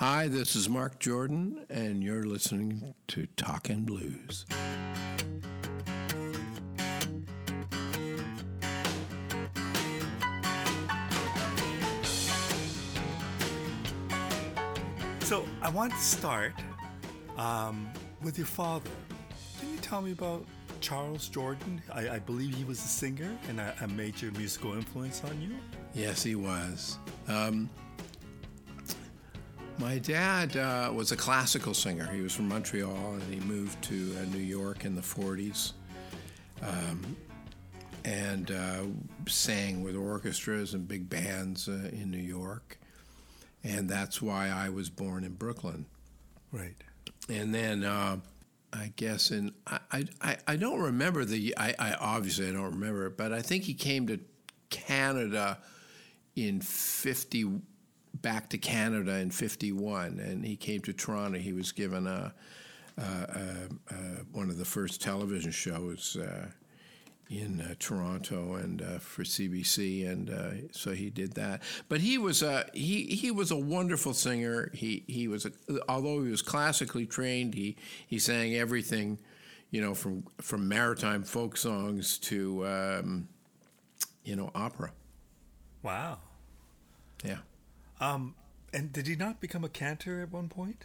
Hi, this is Marc Jordan, and you're listening to Talkin' Blues. So I want to start um, with your father. Can you tell me about Charles Jordan? I, I believe he was a singer and a, a, major musical influence on you. Yes, he was. Um, my dad uh, was a classical singer. He was from Montreal and he moved to uh, New York in the 40s um, and uh, sang with orchestras and big bands uh, in New York and that's why I was born in Brooklyn. Right. And then uh, I guess in I, I I don't remember the I, I obviously I don't remember it, but I think he came to Canada in fifty back to Canada in fifty one, and he came to Toronto. He was given a, a, a, a one of the first television shows. Uh, in uh, Toronto and uh, for CBC, and uh, so he did that. But he was a he he was a wonderful singer. He he was a, although he was classically trained, he he sang everything, you know, from from maritime folk songs to um, you know opera. Wow. Yeah. Um, and did he not become a cantor at one point?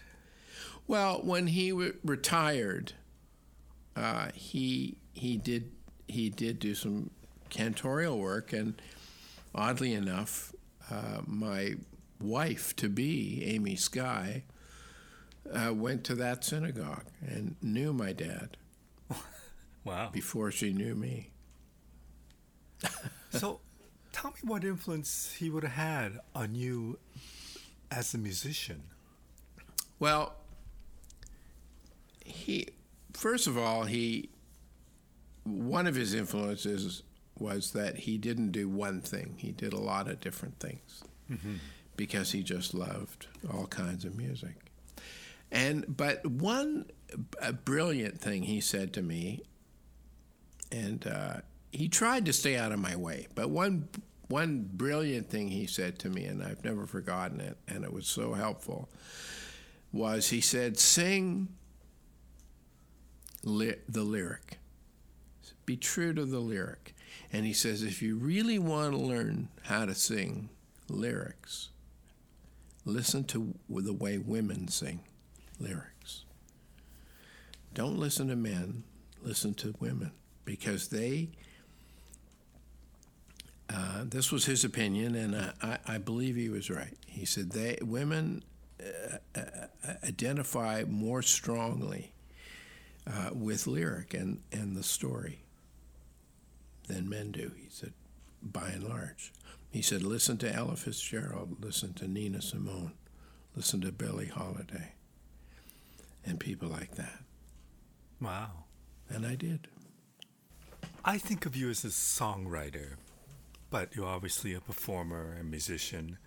Well, when he w- retired, uh, he he did he did do some cantorial work, and oddly enough, uh, my wife to be, Amy Sky, uh, went to that synagogue and knew my dad. wow. Before she knew me. so tell me what influence he would have had on you as a musician. Well, he, first of all, he one of his influences was that he didn't do one thing. He did a lot of different things mm-hmm. because he just loved all kinds of music. And but one brilliant thing he said to me, and uh, he tried to stay out of my way. But one one brilliant thing he said to me, and I've never forgotten it, and it was so helpful, was he said, "Sing li- the lyric." be true to the lyric. And he says, if you really want to learn how to sing lyrics, listen to the way women sing lyrics. Don't listen to men, listen to women, because they. Uh, this was his opinion, and I, I, believe he was right. He said they women uh, uh, identify more strongly uh, with lyric and, and the story than men do. He said, by and large. He said, listen to Ella Fitzgerald, listen to Nina Simone, listen to Billie Holiday, and people like that. Wow. And I did. I think of you as a songwriter, but you're obviously a performer and musician,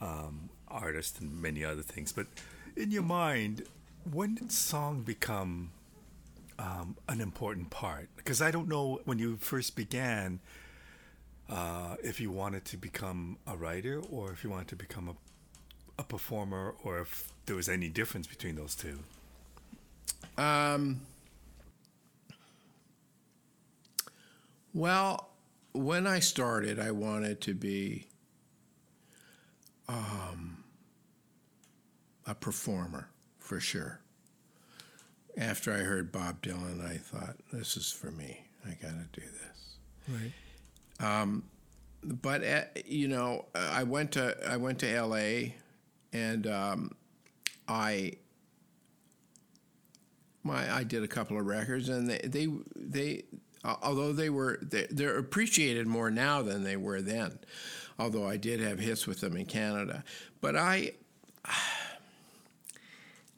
um, artist, and many other things. But in your mind, when did song become um, an important part because I don't know when you first began uh, if you wanted to become a writer or if you wanted to become a, a performer or if there was any difference between those two. Um, well, when I started, I wanted to be um, a performer for sure after I heard Bob Dylan, I thought, this is for me. I got to do this. Right. Um, but at, uh, you know, I went to I went to L.A. and um, I my I did a couple of records, and they they they although they were they, they're appreciated more now than they were then. Although I did have hits with them in Canada, but I,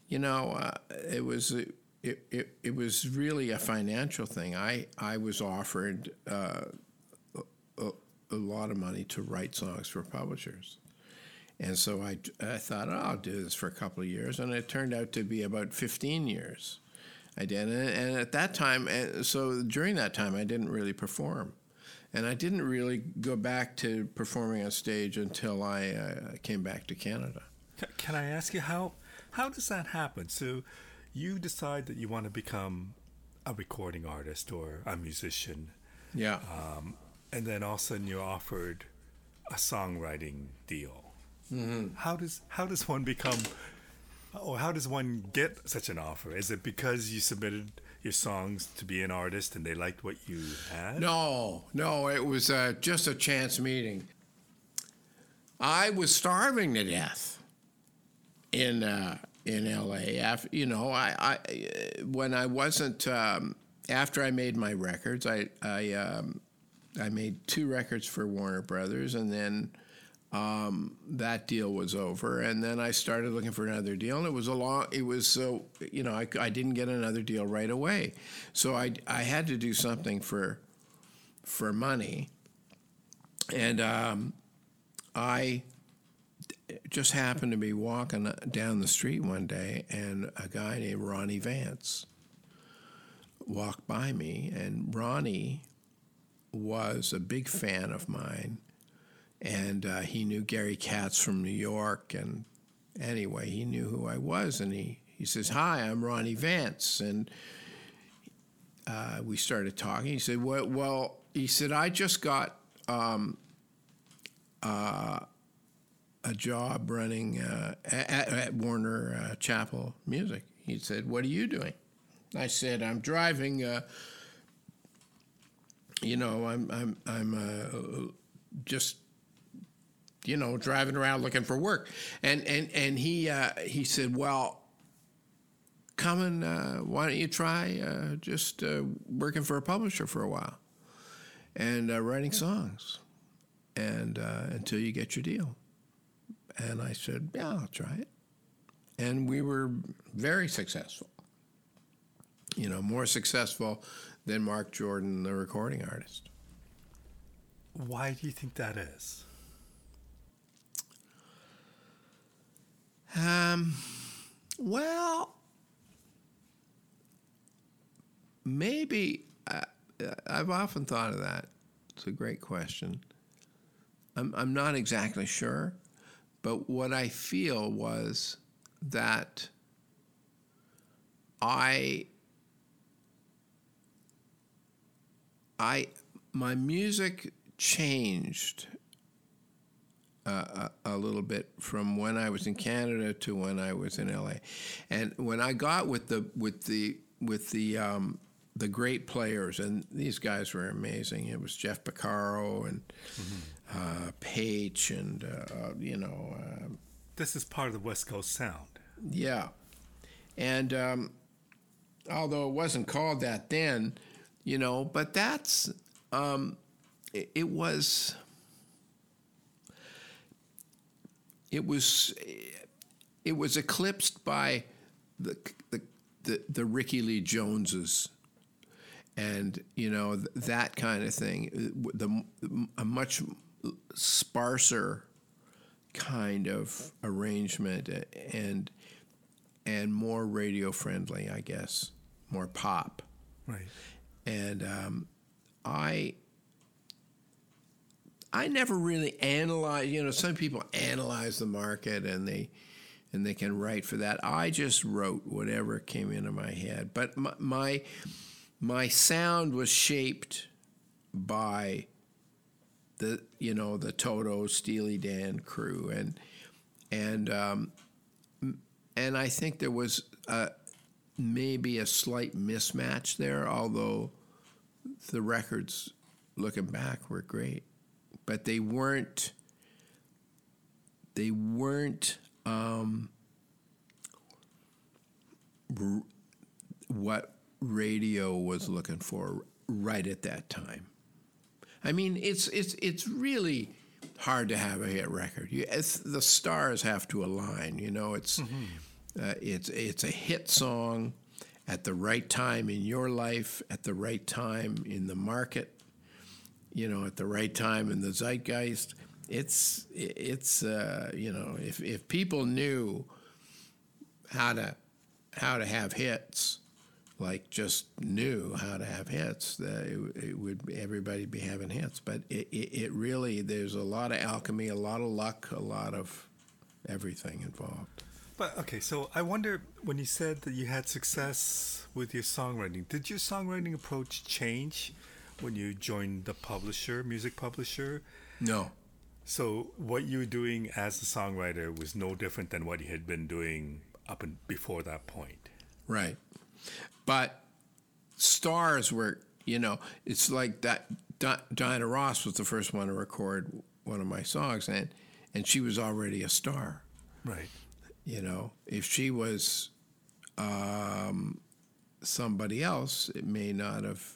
you know, uh, it was it, it, it was really a financial thing. I, I was offered uh, a, a, lot of money to write songs for publishers. And so I, I thought, oh, I'll do this for a couple of years. And it turned out to be about 15 years I did. And, and at that time, and so during that time, I didn't really perform. And I didn't really go back to performing on stage until I uh, came back to Canada. Can I ask you how how does that happen? So you decide that you want to become a recording artist or a musician, Yeah. um, and then all of a sudden you're offered a songwriting deal. Mm-hmm. How does how does one become, or how does one get such an offer? Is it because you submitted your songs to be an artist and they liked what you had? No, no, it was uh, just a chance meeting. I was starving to death in uh, in L.A. After, you know, I, I uh, when I wasn't um, after I made my records, I I um, I made two records for Warner Brothers, and then um, that deal was over, and then I started looking for another deal, and it was a long. It was so you know I, I didn't get another deal right away, so I I had to do something for for money, and um, I just happened to be walking down the street one day, and a guy named Ronnie Vance walked by me, and Ronnie was a big fan of mine, and uh, he knew Gary Katz from New York, and anyway, he knew who I was, and he he says, "Hi, I'm Ronnie Vance," and uh, we started talking. He said, "Well, well," he said, "I just got." Um, uh, a job running uh, at, at, Warner uh, Chappell Music. He said, "What are you doing?" I said, "I'm driving. Uh, you know, I'm I'm I'm uh, just." You know, driving around looking for work, and and and he uh, he said, "Well, come and uh, why don't you try uh, just working for a publisher for a while, and writing songs, and until you get your deal." And I said, Yeah, I'll try it. And we were very successful. You know, more successful than Marc Jordan, the recording artist. Why do you think that is? Um, well, maybe uh, I've often thought of that. It's a great question. I'm, I'm not exactly sure. But what I feel was that I I my music changed uh, a, a, little bit from when I was in Canada to when I was in LA, and when I got with the with the with the um, the great players, and these guys were amazing. It was Jeff Porcaro and mm-hmm. uh, Page, and uh, you know. Uh, this is part of the West Coast sound. Yeah, and um, although it wasn't called that then, you know, but that's um, it, it was. It was, it was eclipsed by the the the, the Rickie Lee Joneses and you know th- that kind of thing. The, a much sparser kind of arrangement and and more radio friendly, I guess, more pop. Right. And um, I I never really analyze. You know, some people analyze the market and they and they can write for that. I just wrote whatever came into my head. But my, my my sound was shaped by the you know the Toto Steely Dan crew and and um, and I think there was a, maybe a slight mismatch there, although the records looking back were great, but they weren't they weren't um, r- what radio was looking for right at that time. I mean, it's it's it's really hard to have a hit record. You, the stars have to align. You know, it's mm-hmm. uh, it's it's a hit song at the right time in your life, at the right time in the market. You know, at the right time in the zeitgeist. It's it's uh, you know, if if people knew how to how to have hits like just knew how to have hits, it, it would everybody be having hits. But it, it, it, really there's a lot of alchemy, a lot of luck, a lot of everything involved. But okay, so I wonder when you said that you had success with your songwriting, did your songwriting approach change when you joined the publisher, music publisher? No. So what you were doing as a songwriter was no different than what you had been doing up and before that point. Right. But stars were, you know, it's like that. Diana Ross was the first one to record one of my songs, and and she was already a star. Right. You know, if she was um, somebody else, it may not have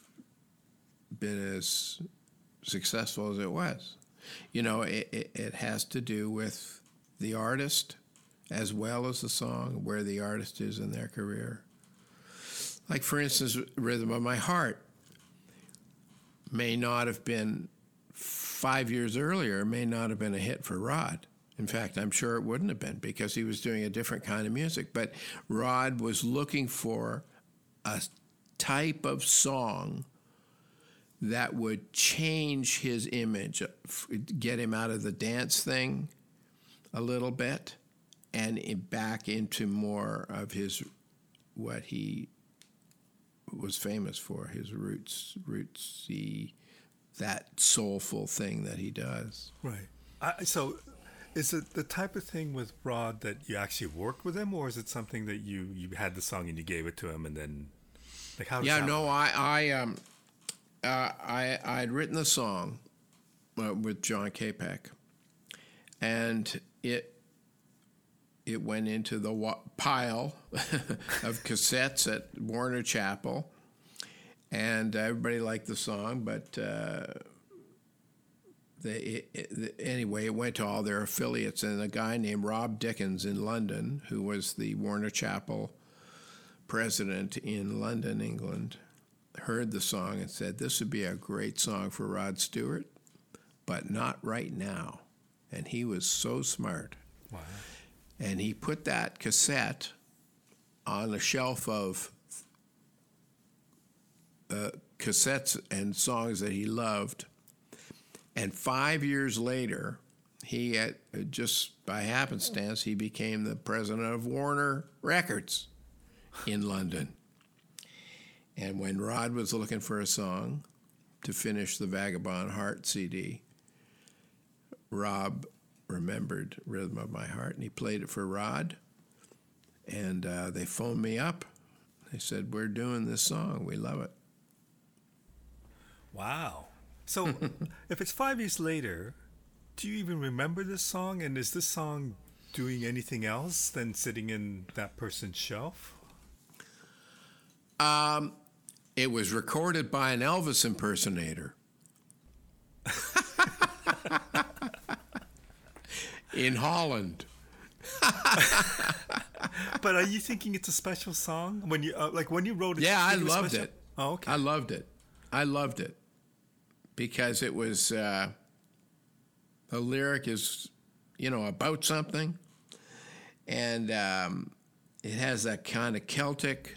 been as successful as it was. You know, it, it, it has to do with the artist as well as the song, where the artist is in their career. Like, for instance, Rhythm of My Heart may not have been five years earlier, may not have been a hit for Rod. In fact, I'm sure it wouldn't have been because he was doing a different kind of music. But Rod was looking for a type of song that would change his image, get him out of the dance thing a little bit and back into more of his what he was famous for his roots rootsy that soulful thing that he does right I, so is it the type of thing with Rod that you actually worked with him or is it something that you you had the song and you gave it to him and then like how yeah no work? I I um uh, I I'd written the song uh, with John Capek, and it it went into the wa- pile of cassettes at Warner Chappell, and everybody liked the song, but. Uh, they, it, it, anyway, it went to all their affiliates, and a guy named Rob Dickens in London, who was the Warner Chappell president in London, England, heard the song and said, This would be a great song for Rod Stewart, but not right now. And he was so smart. Wow. And he put that cassette on a shelf of uh, cassettes and songs that he loved. And five years later, he had, just by happenstance, he became the president of Warner Records in London. And when Rod was looking for a song to finish the Vagabond Heart CD, Rob remembered Rhythm of My Heart and he played it for Rod. And uh, they phoned me up. They said, We're doing this song. We love it. Wow. So if it's five years later, do you even remember this song? And is this song doing anything else than sitting in that person's shelf? Um, it was recorded by an Elvis impersonator. in Holland. but are you thinking it's a special song when you uh, like when you wrote it? Yeah, I loved special? it. Oh, okay. I loved it. I loved it because it was uh, the lyric is you know about something, and um, it has that kind of Celtic.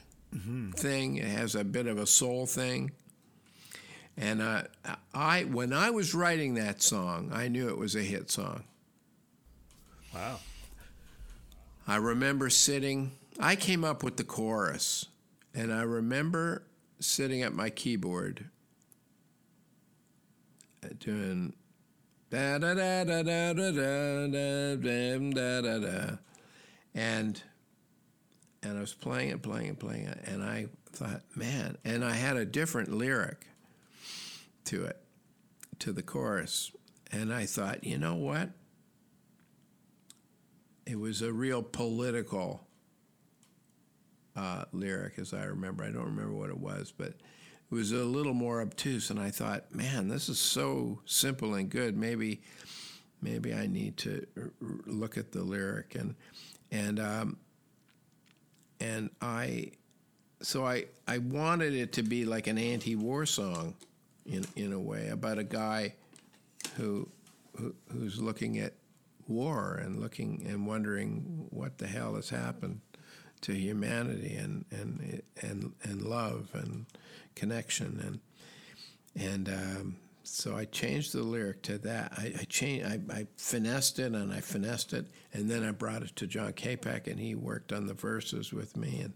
Thing. It has a bit of a soul thing. And uh, I, when I was writing that song, I knew it was a hit song. Wow. I remember sitting, I came up with the chorus, and I remember sitting at my keyboard doing da da da da da da da da da da da and and I was playing it, playing it, playing it, and I thought, man, and I had a different lyric to it, to the chorus, and I thought, you know what? It was a real political uh, lyric, as I remember. I don't remember what it was, but it was a little more obtuse, and I thought, man, this is so simple and good. Maybe, maybe I need to r- look at the lyric and and um, and I, so I I wanted it to be like an anti-war song, in in a way about a guy who, who who's looking at war and looking and wondering what the hell has happened to humanity and and and and love and connection and and um, so I changed the lyric to that. I, I changed, I, I finessed it and I finessed it, and then I brought it to John Capek, and he worked on the verses with me, and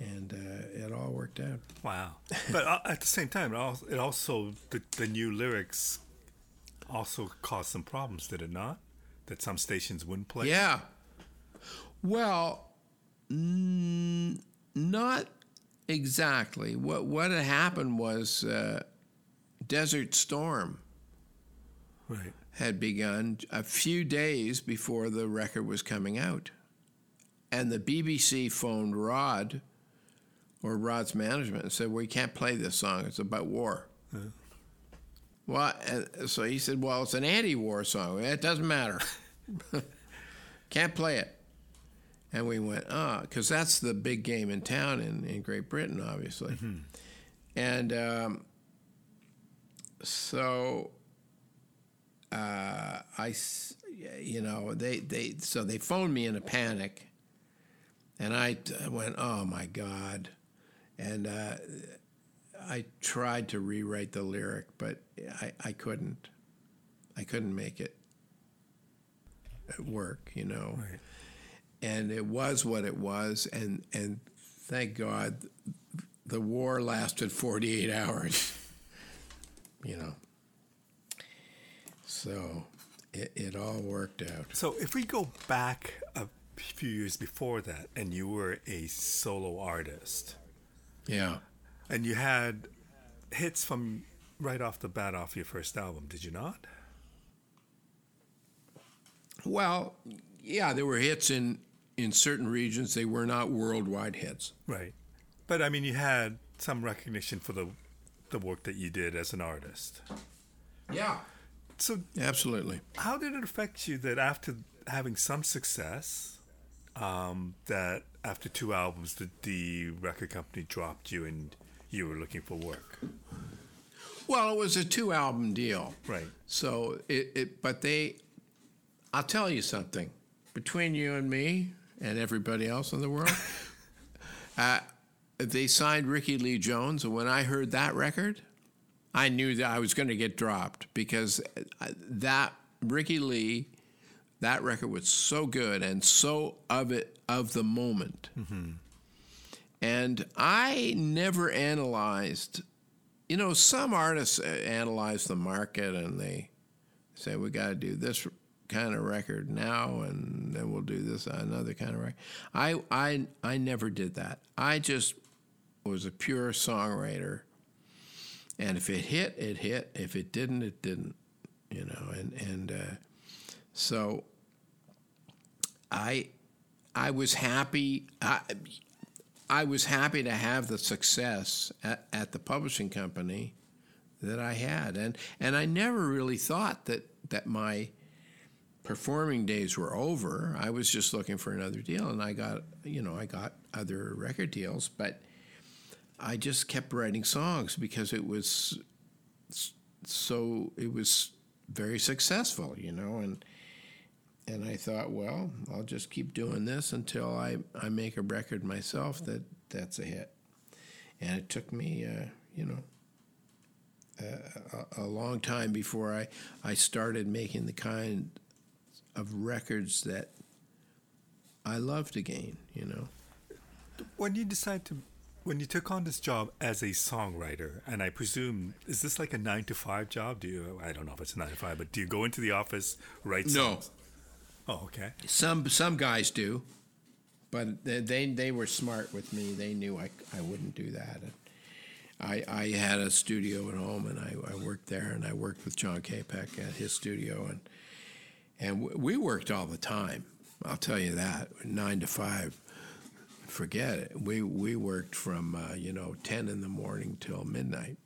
and uh, it all worked out. Wow! But uh, at the same time, it also, it also the, the new lyrics also caused some problems, did it not? That some stations wouldn't play. Yeah. Well, n- not exactly. What what had happened was uh, Desert Storm Right. had begun a few days before the record was coming out. And the BBC phoned Rod or Rod's management and said, We can't play this song. It's about war. Well, and so he said, Well, it's an anti war song. It doesn't matter. can't play it. And we went, Ah, because that's the big game in town in, in Great Britain, obviously. And um, so uh, I, you know, they, they, so they phoned me in a panic, and I went, oh my God, and uh, I tried to rewrite the lyric, but I, I couldn't, I couldn't make it work, you know, Right. and it was what it was, and and thank God, the war lasted forty eight hours, you know. So it, it all worked out. So if we go back a few years before that, and you were a solo artist, Yeah. and you had hits from right off the bat off your first album, did you not? Well, yeah, there were hits in in certain regions. They were not worldwide hits. Right. But I mean, you had some recognition for the the work that you did as an artist. Yeah. So Absolutely. how did it affect you that after having some success, um, that after two albums, the, the record company dropped you and you were looking for work? Well, it was a two album deal. Right. So it, it but they I'll tell you something. Between you and me and everybody else in the world, uh, they signed Rickie Lee Jones, and when I heard that record, I knew that I was going to get dropped because uh, that Ricky Lee, that record was so good and so of it of the moment. And I never analyzed you know, some artists uh, analyze the market and they say we got to do this kind of record now, and then we'll do this another kind of record. I I I never did that. I just was a pure songwriter, and if it hit, it hit. If it didn't, it didn't. You know, and and uh, so I I was happy. I, I was happy to have the success at, at the publishing company that I had, and and I never really thought that that my performing days were over. I was just looking for another deal, and I got you know I got other record deals, but I just kept writing songs because it was so it was very successful, you know, and and I thought, well, I'll just keep doing this until I, I make a record myself that that's a hit. And it took me, uh, you know, a, a long time before I, I started making the kind of records that I loved again, you know. When you decide to, when you took on this job as a songwriter, and I presume, is this like a nine to five job? Do you, I don't know if it's nine to five, but do you go into the office, write Songs? No. Oh, okay. Some some guys do, but they they, they were smart with me. They knew I, I wouldn't do that. And I I had a studio at home, and I, I worked there, and I worked with John Capek at his studio, and and we worked all the time. I'll tell you that nine to five. Forget it. We we worked from uh, you know ten in the morning till midnight.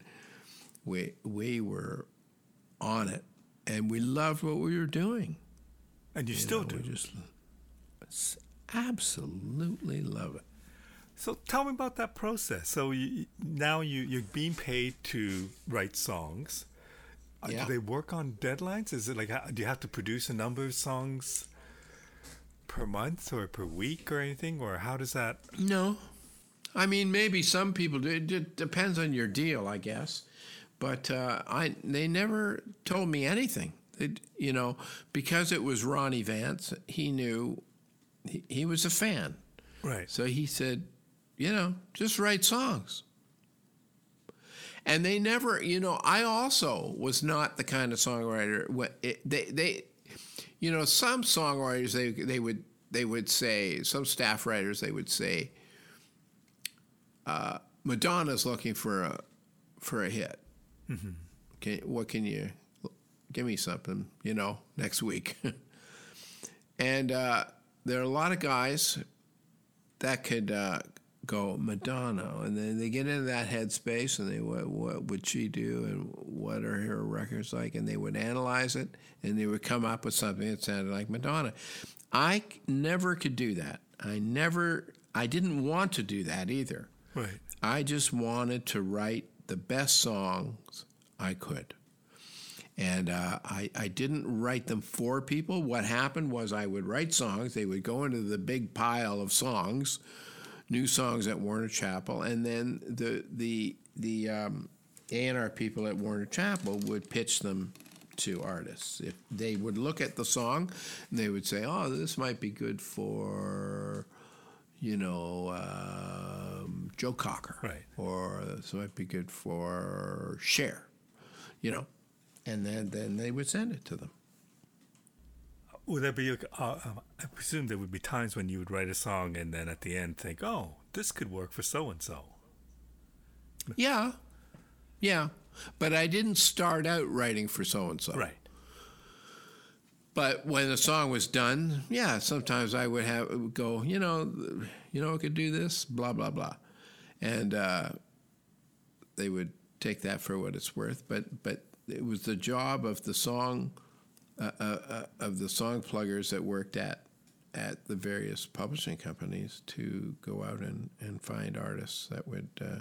We we were on it, and we loved what we were doing. And you, You still know, do. Just absolutely love it. So tell me about that process. So you, now you, you're being paid to write songs. Uh, Yeah. Do they work on deadlines? Is it like, do you have to produce a number of songs per month or per week or anything? Or how does that? No, I mean maybe some people do. It d- depends on your deal, I guess. but uh, I they never told me anything. It, you know, because it was Ronnie Vance, he knew he, he was a fan. Right. So he said, you know, just write songs. And they never, you know, I also was not the kind of songwriter. it- They, they, you know, some songwriters they they would they would say some staff writers they would say, uh, Madonna's looking for a for a hit. Can, what can you give me something? You know, next week. and uh, there are a lot of guys that could uh, go Madonna, and then they get into that headspace, and they what, what would she do, and what are her records like, and they would analyze it, and they would come up with something that sounded like Madonna. I never could do that. I never. I didn't want to do that either. Right. I just wanted to write the best songs I could. And uh, I, I didn't write them for people. What happened was I would write songs, they would go into the big pile of songs, new songs at Warner Chappell, and then the, the, the um, A&R people at Warner Chappell would pitch them to artists. If they would look at the song, and they would say, "Oh, this might be good for, you know, um, Joe Cocker, Right. Or this might be good for Cher, you know." And then then they would send it to them. Would there be? a- Uh, um, I presume there would be times when you would write a song and then at the end think, "Oh, this could work for so and so." Yeah, yeah. But I didn't start out writing for so and so. Right. But when the song was done, yeah, sometimes I would have would go, you know, you know, I could do this, blah blah blah, and uh, they would take that for what it's worth. But but it was the job of the song uh, uh, uh, of the song pluggers that worked at at the various publishing companies to go out and, and find artists that would uh,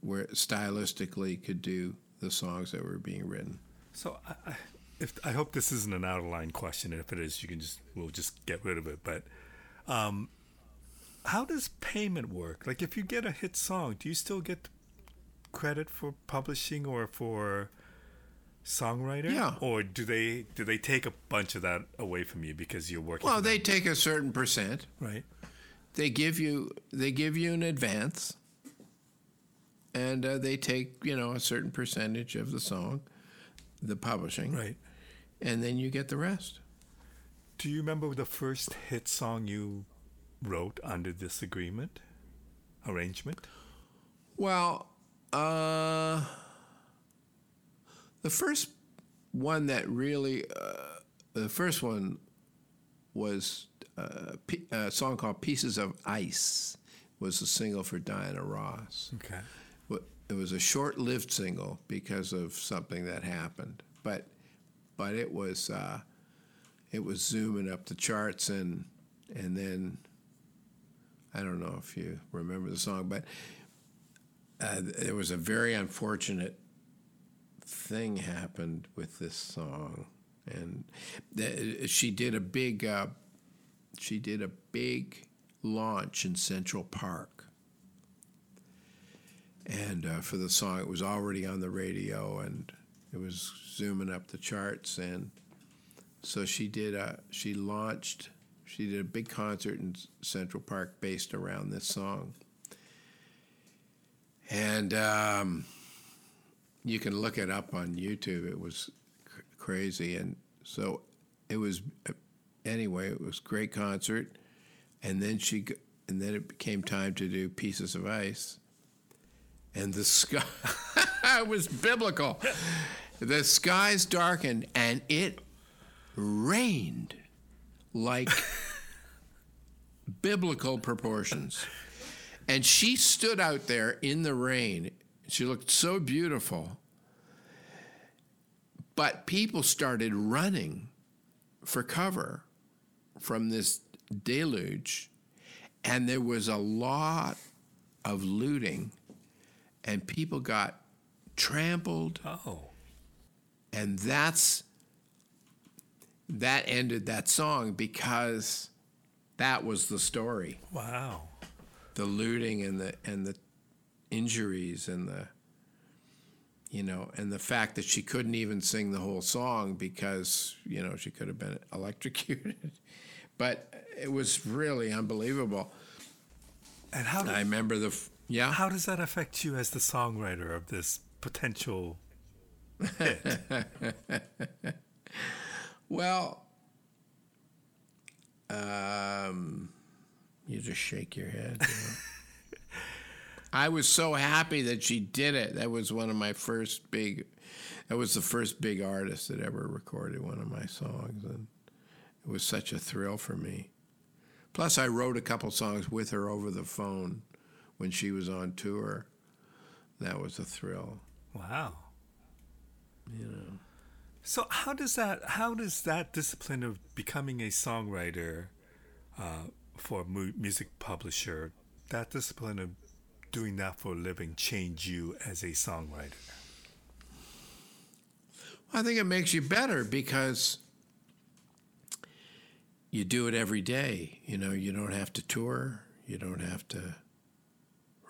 where stylistically could do the songs that were being written. So I, I, if I hope this isn't an out of line question, and if it is, you can just we'll just get rid of it. But um, how does payment work? Like, if you get a hit song, do you still get credit for publishing or for songwriter? Yeah. Or do they do they take a bunch of that away from you because you're working? Well, they take a certain percent. right. they give you they give you an advance and uh, they take you know a certain percentage of the song the publishing Right. and then you get the rest Do you remember the first hit song you wrote under this agreement arrangement? well uh, the first one that really uh, the first one was uh, P- a song called pieces of ice was a single for diana ross Okay. It was a short-lived single because of something that happened, but but it was uh, it was zooming up the charts and and then I don't know if you remember the song, but uh, there was a very unfortunate thing happened with this song, and th- she did a big uh, she did a big launch in Central Park. And uh, for the song it was already on the radio and it was zooming up the charts. And so she did a she launched she did a big concert in central park based around this song. And um, you can look it up on youtube it was cr- crazy and so it was anyway it was great concert and then she and then it became time to do pieces of ice and the sky it was biblical. The skies darkened and it rained like biblical proportions. And she stood out there in the rain. She looked so beautiful. But people started running for cover from this deluge, and there was a lot of looting and people got trampled Oh. and that's that ended that song because that was the story Wow. the looting and the and the injuries and the you know, and the fact that she couldn't even sing the whole song because you know she could have been electrocuted, but it was really unbelievable. And how? I remember the yeah. How does that affect you as the songwriter of this potential hit? well, um, you just shake your head. You know? I was so happy that she did it. That was one of my first big. That was the first big artist that ever recorded one of my songs, and it was such a thrill for me. Plus, I wrote a couple songs with her over the phone when she was on tour. That was a thrill. Wow. You know. So how does that how does that discipline of becoming a songwriter uh, for a music publisher, that discipline of doing that for a living, change you as a songwriter? I think it makes you better because you do it every day. You know, you don't have to tour. You don't have to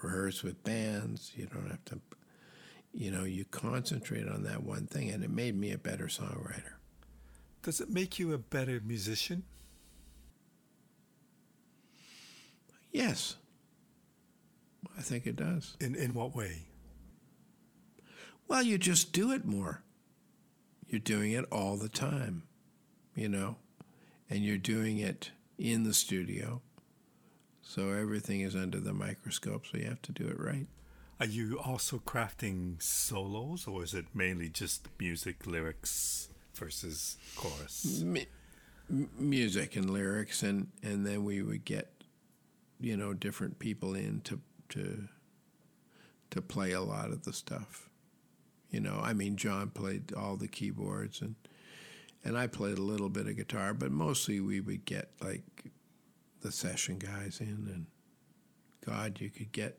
rehearse with bands. You don't have to, you know, you concentrate on that one thing. And it made me a better songwriter. Does it make you a better musician? Yes. I think it does. In in what way? Well, you just do it more. You're doing it all the time, you know, and you're doing it in the studio. So everything is under the microscope, so you have to do it right. Are you also crafting solos, or is it mainly just music, lyrics versus chorus? M- music and lyrics, and, and then we would get, you know, different people in to, to, to play a lot of the stuff. You know, I mean, John played all the keyboards, and and I played a little bit of guitar, but mostly we would get like the session guys in, and God, you could get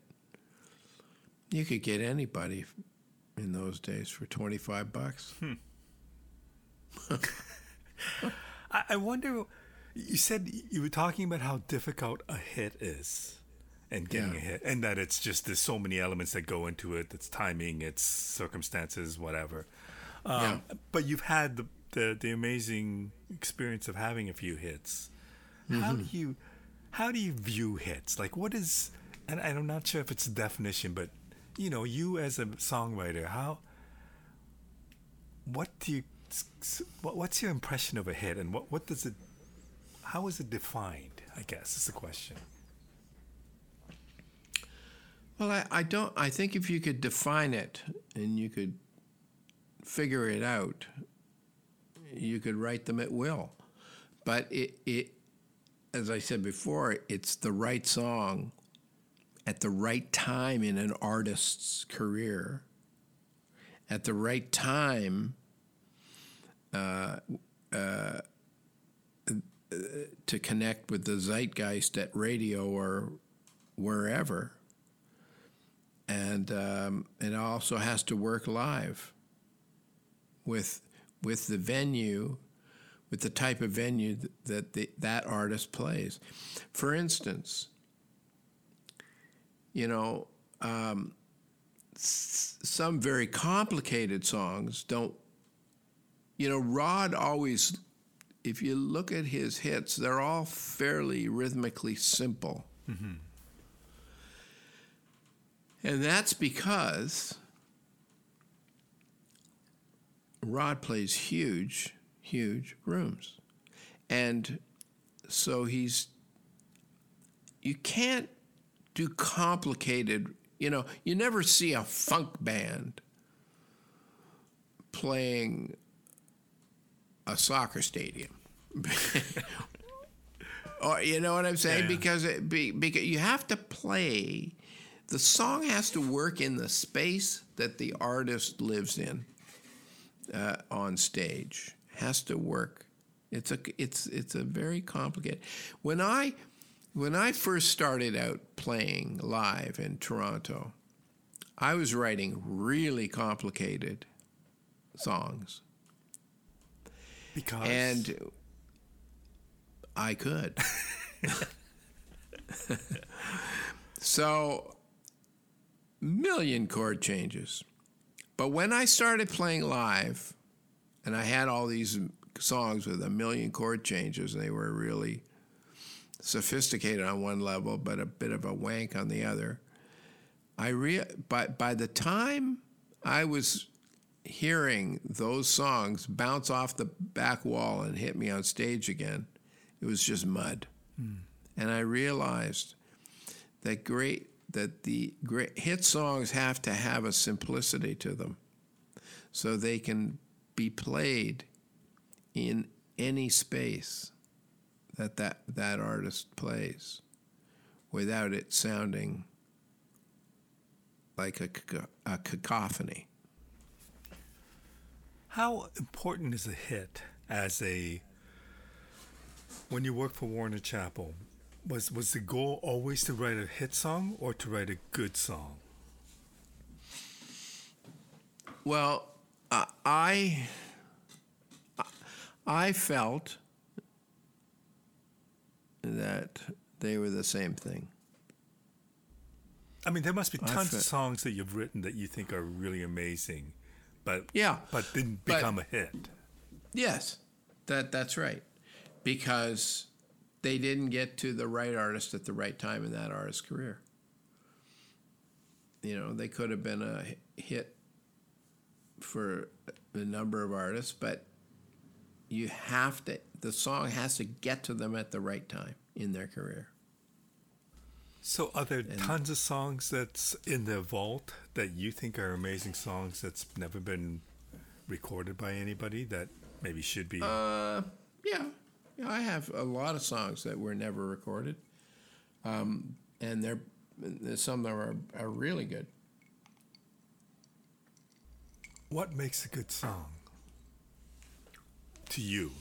you could get anybody in those days for twenty five bucks. Hmm. I, I wonder. You said you were talking about how difficult a hit is, and getting Yeah. a hit, and that it's just there's so many elements that go into it. It's timing, it's circumstances, whatever. Um, But you've had the, the the amazing experience of having a few hits. How do you how do you view hits? Like, what is? And I'm not sure if it's a definition, but you know, you as a songwriter, how what do you what, what's your impression of a hit and what, what does it how is it defined i guess is the question Well, I, I don't. I think if you could define it and you could figure it out, you could write them at will. But it, it, as I said before, it's the right song at the right time in an artist's career, at the right time uh, uh, to connect with the zeitgeist at radio or wherever and um, it also has to work live with with the venue, with the type of venue that the, that artist plays. For instance, you know, um, s- some very complicated songs don't. You know, Rod always, if you look at his hits, they're all fairly rhythmically simple. And that's because Rod plays huge, huge rooms. And so he's, you can't do complicated, you know, you never see a funk band playing a soccer stadium. or you know what I'm saying? Yeah. Because it be, because you have to play the song has to work in the space that the artist lives in uh, on stage. Has to work. It's a it's it's a very complicated. When I when I first started out playing live in Toronto, I was writing really complicated songs, because and I could. so million chord changes. but when I started playing live, and I had all these songs with a million chord changes, and they were really sophisticated on one level, but a bit of a wank on the other. I re- but by the time I was hearing those songs bounce off the back wall and hit me on stage again, it was just mud. Hmm. And I realized that great that the hit songs have to have a simplicity to them so they can be played in any space that that, that artist plays without it sounding like a, a cacophony. How important is a hit as a when you work for Warner Chappell? Was was the goal always to write a hit song or to write a good song? Well, uh, I I felt that they were the same thing. I mean, there must be tons of songs that you've written that you think are really amazing, but Yeah, but didn't but- become a hit. Yes, that that's right, because they didn't get to the right artist at the right time in that artist's career. You know, they could have been a hit for a number of artists, but you have to. The song has to get to them at the right time in their career. So, are there tons of songs that's in the vault that you think are amazing songs that's never been recorded by anybody that maybe should be? Uh, yeah, yeah. I have a lot of songs that were never recorded, um, and they're some of them are, are really good. what makes a good song to you?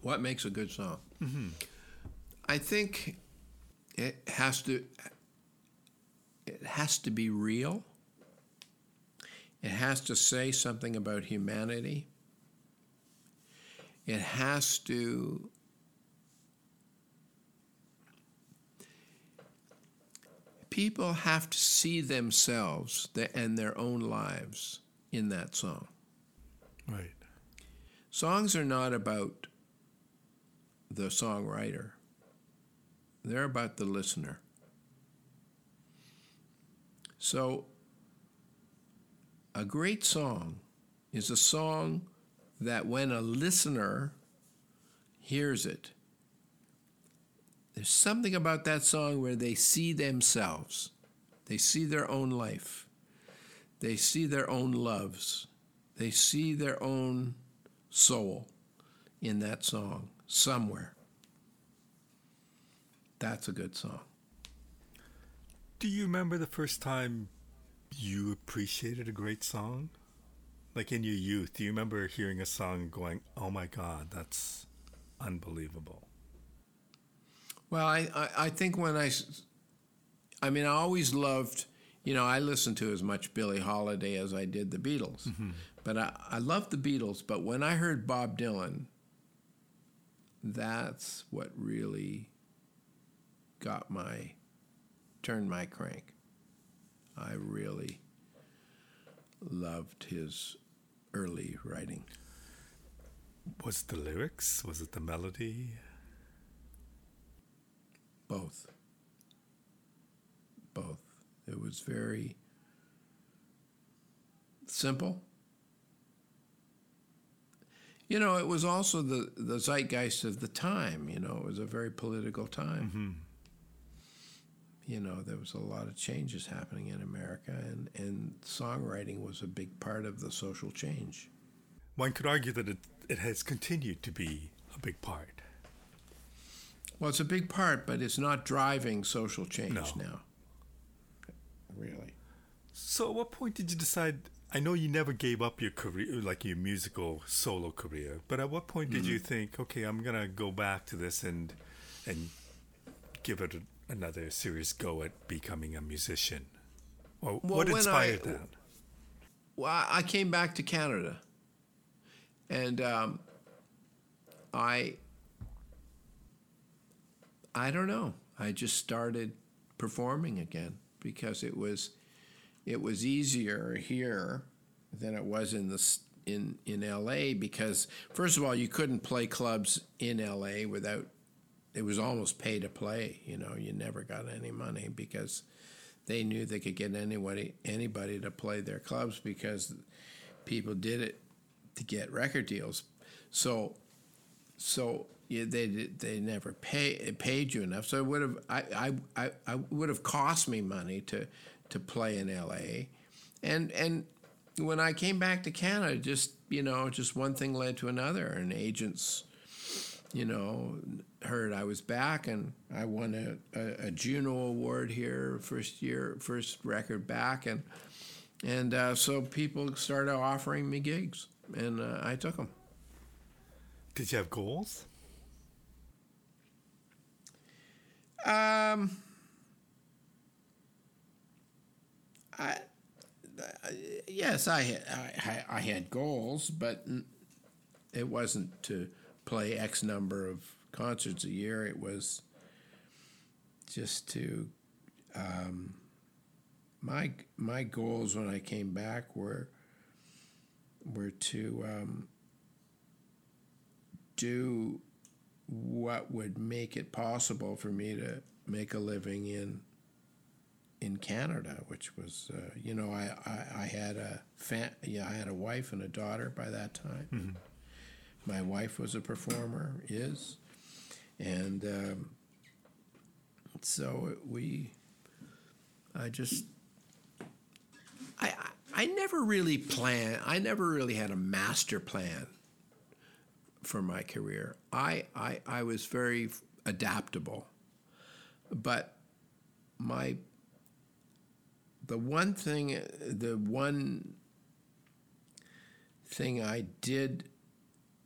What makes a good song? I think it has to. It has to be real. It has to say something about humanity. It has to. People have to see themselves and their own lives in that song. Right. Songs are not about the songwriter, they're about the listener. So, a great song is a song that when a listener hears it, there's something about that song where they see themselves, they see their own life, they see their own loves, they see their own soul in that song somewhere. That's a good song. Do you remember the first time you appreciated a great song? Like in your youth, do you remember hearing a song going, oh my God, that's unbelievable? Well, I, I, I think when I, I mean, I always loved, you know, I listened to as much Billie Holiday as I did the Beatles. Mm-hmm. But I, I loved the Beatles. But when I heard Bob Dylan, that's what really got my, turned my crank. I really loved his early writing. Was it the lyrics? Was it the melody? Both. Both. It was very simple. You know, it was also the, the zeitgeist of the time. You know, it was a very political time. Mm-hmm. You know, there was a lot of changes happening in America, and, and songwriting was a big part of the social change. One could argue that it, it has continued to be a big part. Well, it's a big part, but it's not driving social change No. now. Really. So, at what point did you decide? I know you never gave up your career, like your musical solo career, but at what point did you mm-hmm. think, okay, I'm gonna go back to this and and give it a, another serious go at becoming a musician? Or Well, what inspired I- that? Well, I I came back to Canada, and um, I I don't know. I just started performing again because it was it was easier here than it was in the in in L.A. because first of all, you couldn't play clubs in L.A. without it was almost pay to play. You know, you never got any money because they knew they could get anybody anybody to play their clubs because people did it to get record deals. So so yeah, they they never pay paid you enough. So it would have I, I, I, would have cost me money to to play in L.A. and and when I came back to Canada, just you know, just one thing led to another, and agents, you know, heard I was back, and I won a, a, a Juno Award here, first year, first record back, and and uh, so people started offering me gigs, and uh, I took them. Did you have goals? Um, I, yes, I had I, I had goals, but it wasn't to play X number of concerts a year. It was just to um, my my goals when I came back were were to um, do what would make it possible for me to make a living in in Canada, which was uh, you know I, I, I had a fa- yeah I had a wife and a daughter by that time. My wife was a performer, is, and um, so we. I just. I, I never really planned. I never really had a master plan for my career. I, I, I was very adaptable. But my the one thing the one thing I did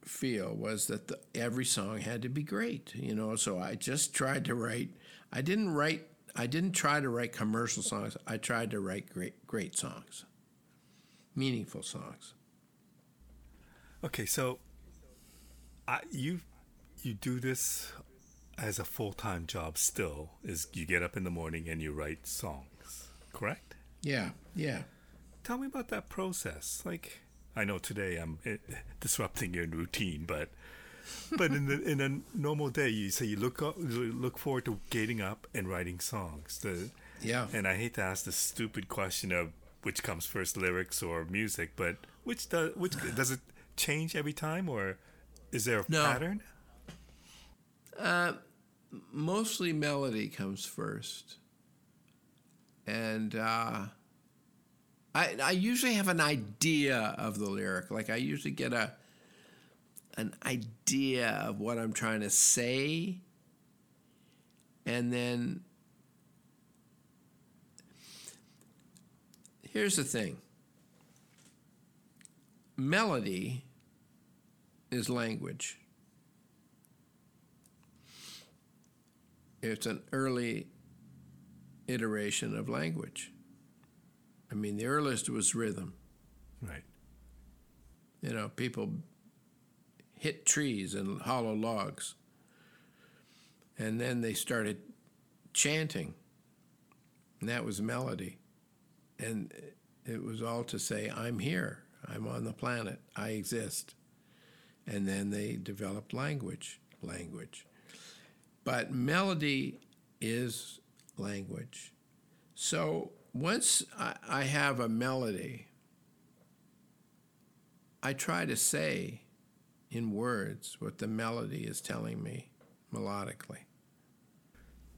feel was that the, every song had to be great, you know. So I just tried to write. I didn't write. I didn't try to write commercial songs. I tried to write great, great songs, meaningful songs. Okay, so I, you you do this as a full time job. Still, is you get up in the morning and you write songs, correct? Yeah, yeah. Tell me about that process. Like, I know today I'm eh, disrupting your routine, but but in the in a normal day, you say you look up, look forward to getting up and writing songs. The Yeah. and I hate to ask the stupid question of which comes first, lyrics or music, but which does which does it change every time, or is there a No. pattern? mostly melody comes first, and uh, I I usually have an idea of the lyric. Like I usually get a an idea of what I'm trying to say, and then here's the thing. Melody is language. it's an early iteration of language. I mean, the earliest was rhythm. Right. You know, people hit trees and hollow logs. And then they started chanting, and that was melody. And it was all to say, I'm here, I'm on the planet, I exist. And then they developed language, language. But melody is language. So once I, have a melody, I try to say in words what the melody is telling me melodically.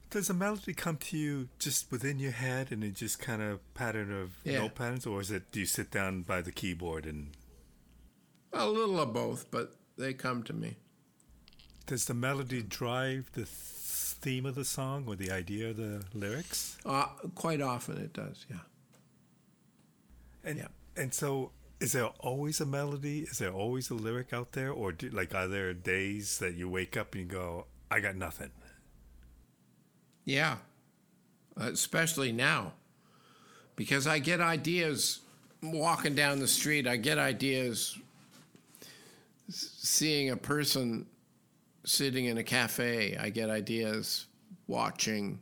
Does a melody come to you just within your head and it just kind of pattern of Yeah. note patterns, or is it do you sit down by the keyboard and A little of both, but they come to me. does the melody drive the th- theme of the song or the idea of the lyrics? Uh, quite often it does, yeah. And Yeah. and so is there always a melody? Is there always a lyric out there, or do, like are there days that you wake up and you go, I got nothing? Yeah, especially now, because I get ideas walking down the street. I get ideas seeing a person sitting in a cafe. I get ideas watching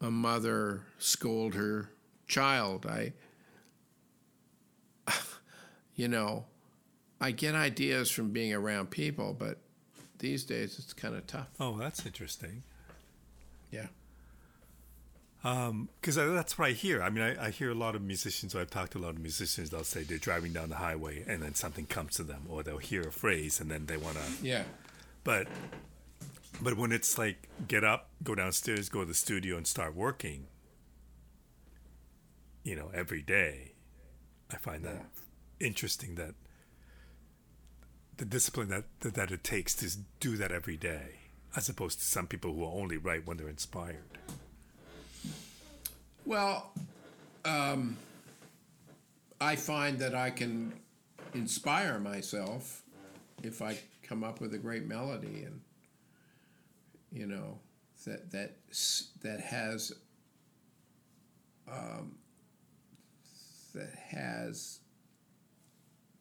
a mother scold her child. I you know, I get ideas from being around people, but these days it's kind of tough. Oh, that's interesting. Yeah. Um, because that's what I hear. I mean, I, I hear a lot of musicians, or I've talked to a lot of musicians, they'll say they're driving down the highway and then something comes to them, or they'll hear a phrase and then they want to. Yeah. But, but when it's like get up, go downstairs, go to the studio and start working, you know, every day, I find that interesting that the discipline that, that, that it takes to do that every day, as opposed to some people who only write when they're inspired. Well, um, I find that I can inspire myself if I come up with a great melody and you know that that that has um, that has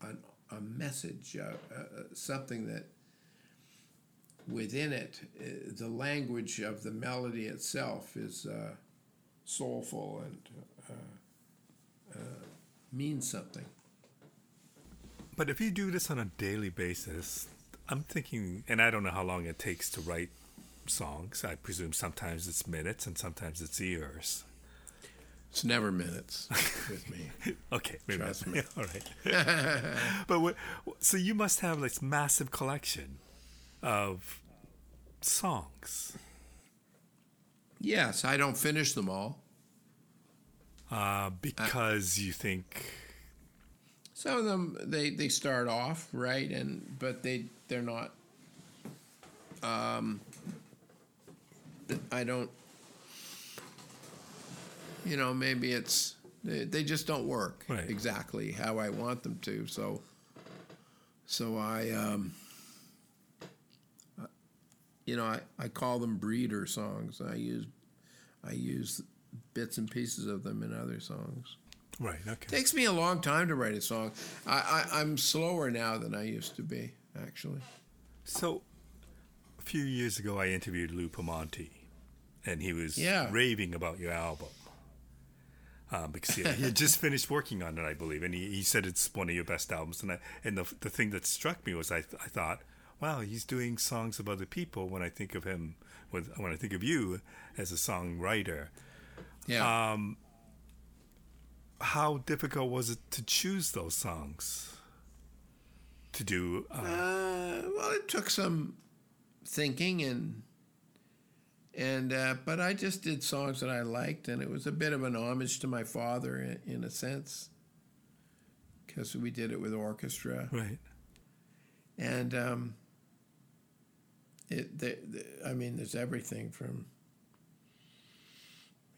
an, a message, uh, uh, uh, something that within it, uh, the language of the melody itself is. Soulful and uh, uh, means something. But if you do this on a daily basis, I'm thinking, and I don't know how long it takes to write songs. I presume sometimes it's minutes and sometimes it's years. It's never minutes with me. Okay, maybe Trust me. all right. but what, so you must have this massive collection of songs. Yes, I don't finish them all. Uh, because you think, Some of them they, they start off right, and but they they're not. Um, I don't. You know, maybe it's they, they just don't work Right. exactly how I want them to. So. So I, um, you know, I, I call them breeder songs. I use, I use bits and pieces of them in other songs. right, okay. Takes me a long time to write a song. I, I, I'm slower now than I used to be, actually. So, a few years ago, I interviewed Lou Pomanti, and he was Yeah. raving about your album. Um, because he, he had just finished working on it, I believe, and he, he said it's one of your best albums. And I, and the the thing that struck me was I th- I thought, wow, he's doing songs of other people. When I think of him, with when I think of you as a songwriter, Yeah. um, how difficult was it to choose those songs to do? Uh, Uh, well, it took some thinking and and uh, but I just did songs that I liked, and it was a bit of an homage to my father in, in a sense, because we did it with orchestra, right. and um, it. The, the, I mean, there's everything from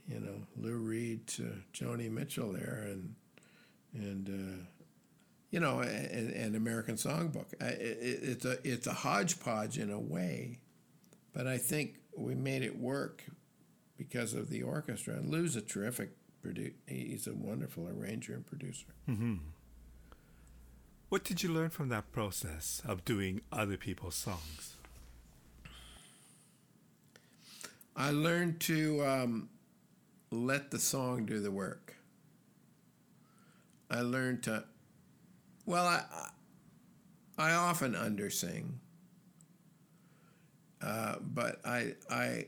you know Lou Reed to Joni Mitchell there, and and. Uh, you know, an, an American Songbook. I- It, it's a it's a hodgepodge in a way, but I think we made it work because of the orchestra. And Lou's a terrific produ- He's a wonderful arranger and producer. What did you learn from that process of doing other people's songs? I learned to um, let the song do the work. I learned to, well, I, I often undersing, uh, but I, I,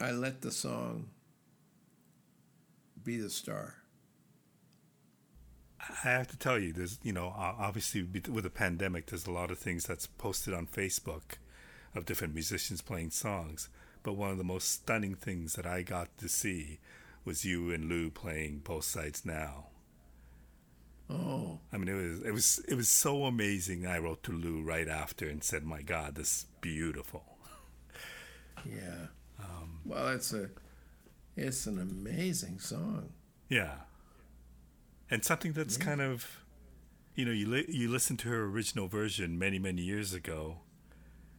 I let the song be the star. I have to tell you, there's, you know, obviously with the pandemic, there's a lot of things that's posted on Facebook of different musicians playing songs. But one of the most stunning things that I got to see was you and Lou playing Both Sides Now. Oh, I mean, it was it was it was so amazing. I wrote to Lou right after and said, "My God, this is beautiful." yeah. Um, well, it's a, it's an amazing song. Yeah, and something that's kind of, you know, you li- you listen to her original version many many years ago,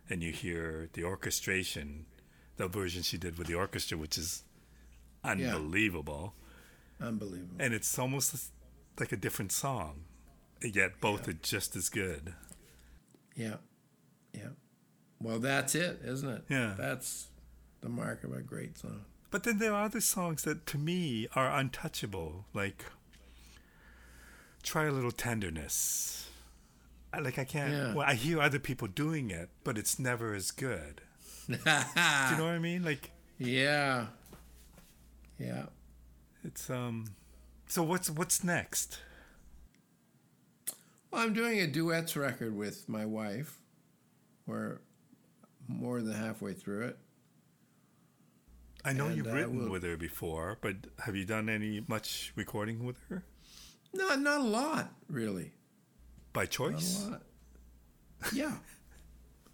and you hear the orchestration, the version she did with the orchestra, which is unbelievable, Unbelievable. and it's almost like a different song, yet both Yeah. are just as good. Yeah, yeah. Well, that's it, isn't it? Yeah. That's the mark of a great song. But then there are other songs that to me are untouchable, like try a little tenderness. Like I can't. Yeah. Well, I hear other people doing it, but it's never as good. Do you know what I mean? Like yeah. Yeah. it's um. So what's what's next? Well, I'm doing a duets record with my wife. We're more than halfway through it. I know And, you've uh, written we'll- with her before, but have you done any much recording with her No, not a lot, really. by choice? Yeah.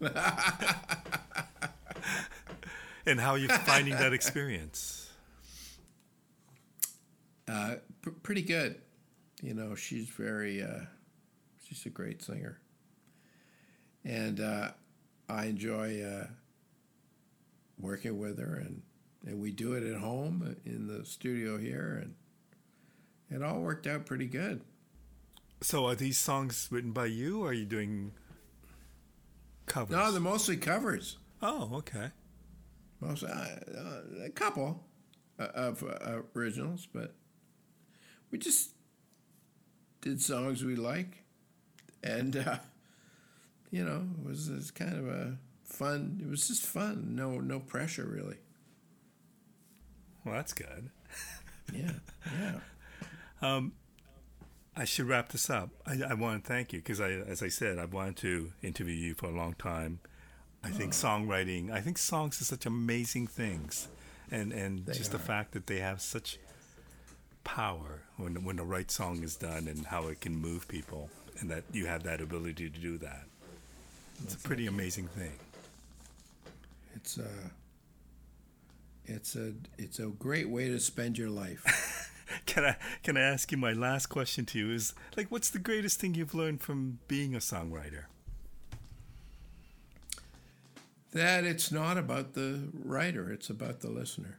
And how are you finding that experience? Uh, pr- pretty good. You know, she's very, uh, she's a great singer. And uh, I enjoy uh, working with her, and, and we do it at home in the studio here, and it all worked out pretty good. So are these songs written by you, or are you doing covers? No, they're mostly covers. oh, okay. Most, uh, uh, a couple uh, of uh, originals, but we just did songs we like, and uh, you know, it was, it was kind of a fun. It was just fun. No, no pressure really. Well, that's good. Yeah, yeah. Um, I should wrap this up. I, I want to thank you because, I, as I said, I've wanted to interview you for a long time. I think hmm. songwriting, I think songs are such amazing things, and and They just the fact that they have such power when when the right song is done and how it can move people, and that you have that ability to do that. It's a pretty amazing thing. It's a, it's a, it's a great way to spend your life. Can I can I ask you my last question to you is like what's the greatest thing you've learned from being a songwriter? That it's not about the writer; it's about the listener.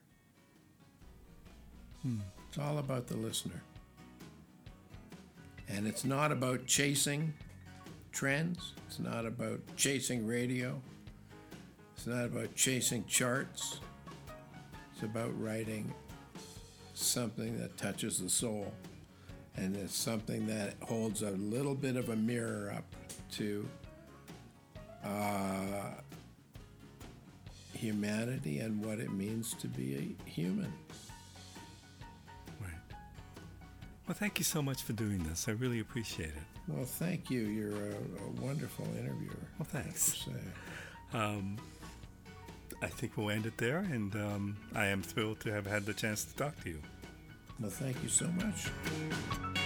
It's all about the listener. And it's not about chasing trends. It's not about chasing radio. It's not about chasing charts. It's about writing something that touches the soul. And it's something that holds a little bit of a mirror up to uh, humanity and what it means to be a human. Right. Well, thank you so much for doing this. I really appreciate it. Well, thank you. You're a, a wonderful interviewer. Well, thanks. Um, I think we'll end it there, and um, I am thrilled to have had the chance to talk to you. Well, thank you so much.